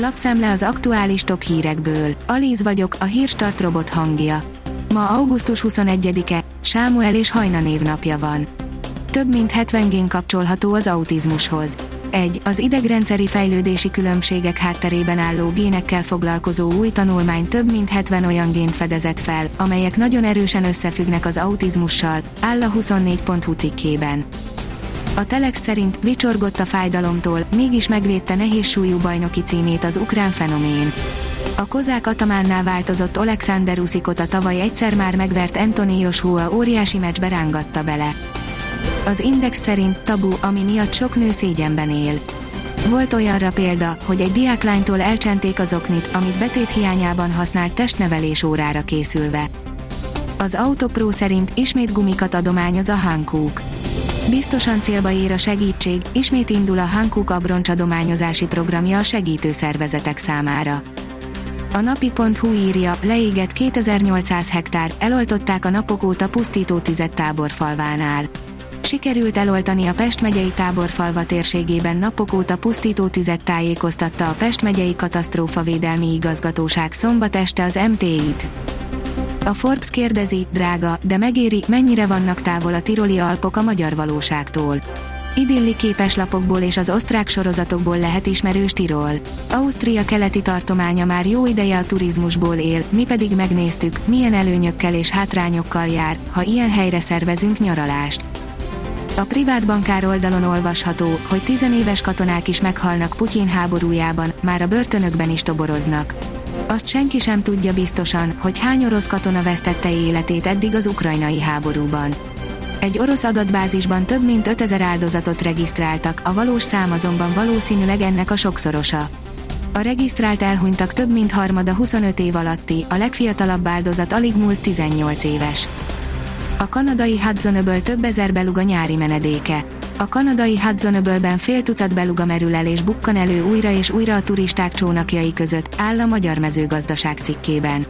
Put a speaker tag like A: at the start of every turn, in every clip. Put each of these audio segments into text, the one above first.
A: Lapszemle az aktuális top hírekből. Alíz vagyok, a hírstart robot hangja. Ma augusztus 21-e, Sámuel és Hajna névnapja van. Több mint 70 gén kapcsolható az autizmushoz. 1. Az idegrendszeri fejlődési különbségek hátterében álló génekkel foglalkozó új tanulmány több mint 70 olyan gént fedezett fel, amelyek nagyon erősen összefüggnek az autizmussal, áll a 24.hu cikkében. A Telex szerint vicsorgott a fájdalomtól, mégis megvédte nehéz súlyú bajnoki címét az ukrán fenomén. A kozák atamánná változott Alexander Uszikot a tavaly egyszer már megvert Anthony Joshua óriási meccsbe rángatta bele. Az Index szerint tabu, ami miatt sok nő szégyenben él. Volt olyanra példa, hogy egy diáklánytól elcsenték az oknit, amit betét hiányában használt testnevelés órára készülve. Az Autopro szerint ismét gumikat adományoz a Hankook. Biztosan célba ér a segítség, ismét indul a Hankook abroncsadományozási programja a segítő szervezetek számára. A napi.hu írja, leégett 2800 hektár, eloltották a napok óta pusztító tüzet táborfalvánál. Sikerült eloltani a Pest megyei táborfalva térségében napok óta pusztító tüzet tájékoztatta a Pest megyei katasztrófavédelmi igazgatóság szombat este az MT-it. A Forbes kérdezi, drága, de megéri, mennyire vannak távol a tiroli alpok a magyar valóságtól. Idilli képeslapokból és az osztrák sorozatokból lehet ismerős Tirol. Ausztria keleti tartománya már jó ideje a turizmusból él, mi pedig megnéztük, milyen előnyökkel és hátrányokkal jár, ha ilyen helyre szervezünk nyaralást. A privát bankár oldalon olvasható, hogy tizenéves katonák is meghalnak Putyin háborújában, már a börtönökben is toboroznak. Azt senki sem tudja biztosan, hogy hány orosz katona vesztette életét eddig az ukrajnai háborúban. Egy orosz adatbázisban több mint 5000 áldozatot regisztráltak, a valós szám azonban valószínűleg ennek a sokszorosa. A regisztrált elhunytak több mint harmada 25 év alatti, a legfiatalabb áldozat alig múlt 18 éves. A kanadai Hudson-öböl több ezer beluga nyári menedéke. A kanadai Hudson-öbölben fél tucat beluga merül el és bukkan elő újra és újra a turisták csónakjai között, áll a Magyar Mezőgazdaság cikkében.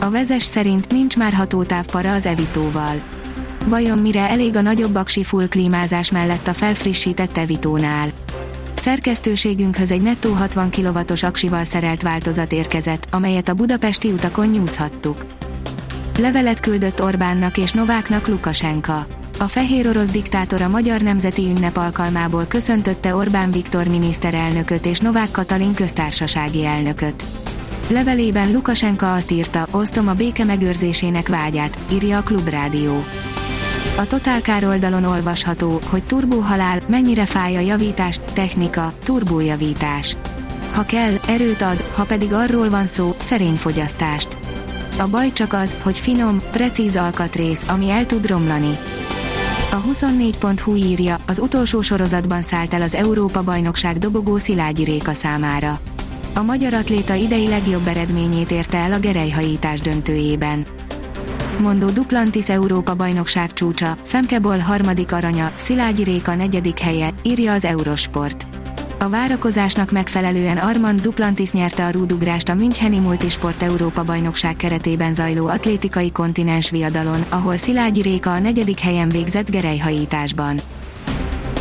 A: A vezes szerint nincs már hatótávpara az Evitóval. Vajon mire elég a nagyobb aksi full klímázás mellett a felfrissített Evitónál? Szerkesztőségünkhöz egy nettó 60 kW-os aksival szerelt változat érkezett, amelyet a budapesti utakon nyúzhattuk. Levelet küldött Orbánnak és Nováknak Lukasenka. A fehér orosz diktátor a Magyar Nemzeti Ünnep alkalmából köszöntötte Orbán Viktor miniszterelnököt és Novák Katalin köztársasági elnököt. Levelében Lukasenka azt írta, osztom a béke megőrzésének vágyát, írja a Klubrádió. A Total oldalon olvasható, hogy turbóhalál, mennyire fáj a javítás, technika, turbójavítás. Ha kell, erőt ad, ha pedig arról van szó, szerény fogyasztást. A baj csak az, hogy finom, precíz alkatrész, ami el tud romlani. A 24.hu írja, az utolsó sorozatban szállt el az Európa-bajnokság dobogó Szilágyi Réka számára. A magyar atléta idei legjobb eredményét érte el a gerelyhajítás döntőjében. Mondó Duplantis Európa bajnokság csúcsa, Femkebol harmadik aranya, Szilágyi Réka negyedik helye, írja az Eurosport. A várakozásnak megfelelően Armand Duplantis nyerte a rúdugrást a Müncheni Multisport Európa bajnokság keretében zajló atlétikai kontinens viadalon, ahol Szilágyi Réka a negyedik helyen végzett gerelyhajításban.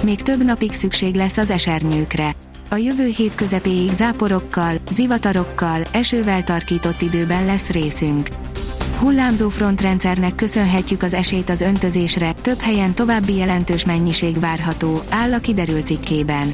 A: Még több napig szükség lesz az esernyőkre. A jövő hét közepéig záporokkal, zivatarokkal, esővel tarkított időben lesz részünk. Hullámzó frontrendszernek köszönhetjük az esélyt az öntözésre, több helyen további jelentős mennyiség várható, áll a kiderült cikkében.